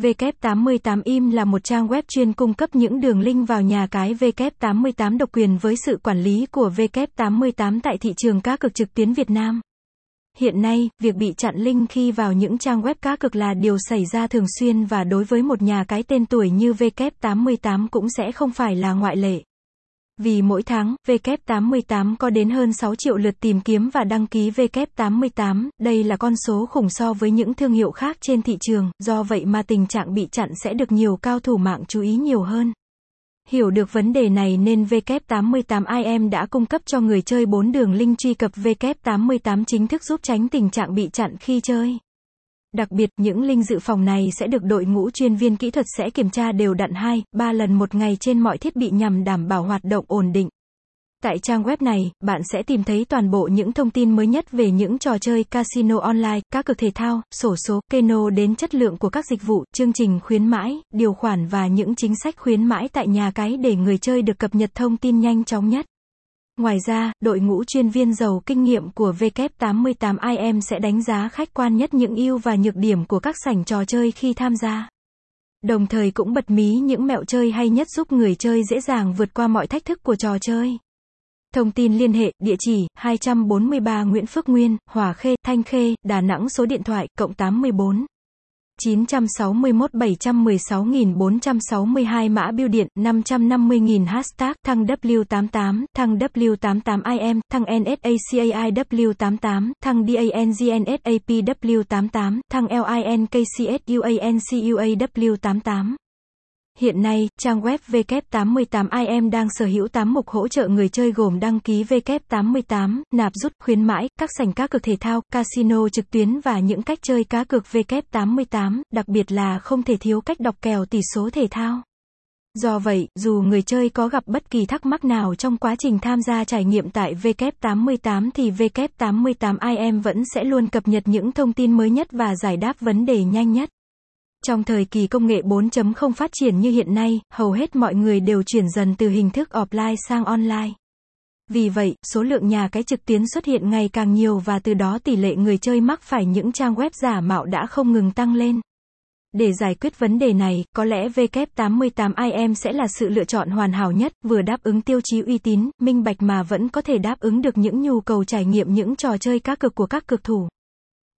W88im là một trang web chuyên cung cấp những đường link vào nhà cái W88 độc quyền với sự quản lý của W88 tại thị trường cá cược trực tuyến Việt Nam. Hiện nay, việc bị chặn link khi vào những trang web cá cược là điều xảy ra thường xuyên và đối với một nhà cái tên tuổi như W88 cũng sẽ không phải là ngoại lệ. Vì mỗi tháng, W88 có đến hơn 6 triệu lượt tìm kiếm và đăng ký W88, đây là con số khủng so với những thương hiệu khác trên thị trường, do vậy mà tình trạng bị chặn sẽ được nhiều cao thủ mạng chú ý nhiều hơn. Hiểu được vấn đề này nên W88IM đã cung cấp cho người chơi 4 đường link truy cập W88 chính thức giúp tránh tình trạng bị chặn khi chơi. Đặc biệt, những linh dự phòng này sẽ được đội ngũ chuyên viên kỹ thuật sẽ kiểm tra đều đặn 2, 3 lần một ngày trên mọi thiết bị nhằm đảm bảo hoạt động ổn định. Tại trang web này, bạn sẽ tìm thấy toàn bộ những thông tin mới nhất về những trò chơi casino online, các cược thể thao, sổ số, keno đến chất lượng của các dịch vụ, chương trình khuyến mãi, điều khoản và những chính sách khuyến mãi tại nhà cái để người chơi được cập nhật thông tin nhanh chóng nhất. Ngoài ra, đội ngũ chuyên viên giàu kinh nghiệm của W88IM sẽ đánh giá khách quan nhất những ưu và nhược điểm của các sảnh trò chơi khi tham gia. Đồng thời cũng bật mí những mẹo chơi hay nhất giúp người chơi dễ dàng vượt qua mọi thách thức của trò chơi. Thông tin liên hệ, địa chỉ, 243 Nguyễn Phước Nguyên, Hòa Khê, Thanh Khê, Đà Nẵng số điện thoại, cộng 84 961 716.462 mã biêu điện, 550.000 hashtag, thăng W88, thăng W88IM, thăng NSACAIW88, thăng DANGNSAPW88, thăng LINKCSUANCUAW88. Hiện nay, trang web W88IM đang sở hữu 8 mục hỗ trợ người chơi gồm đăng ký W88, nạp rút, khuyến mãi, các sảnh cá cược thể thao, casino trực tuyến và những cách chơi cá cược W88, đặc biệt là không thể thiếu cách đọc kèo tỷ số thể thao. Do vậy, dù người chơi có gặp bất kỳ thắc mắc nào trong quá trình tham gia trải nghiệm tại W88 thì W88IM vẫn sẽ luôn cập nhật những thông tin mới nhất và giải đáp vấn đề nhanh nhất. Trong thời kỳ công nghệ 4.0 phát triển như hiện nay, hầu hết mọi người đều chuyển dần từ hình thức offline sang online. Vì vậy, số lượng nhà cái trực tuyến xuất hiện ngày càng nhiều và từ đó tỷ lệ người chơi mắc phải những trang web giả mạo đã không ngừng tăng lên. Để giải quyết vấn đề này, có lẽ W88IM sẽ là sự lựa chọn hoàn hảo nhất, vừa đáp ứng tiêu chí uy tín, minh bạch mà vẫn có thể đáp ứng được những nhu cầu trải nghiệm những trò chơi cá cược của các cực thủ.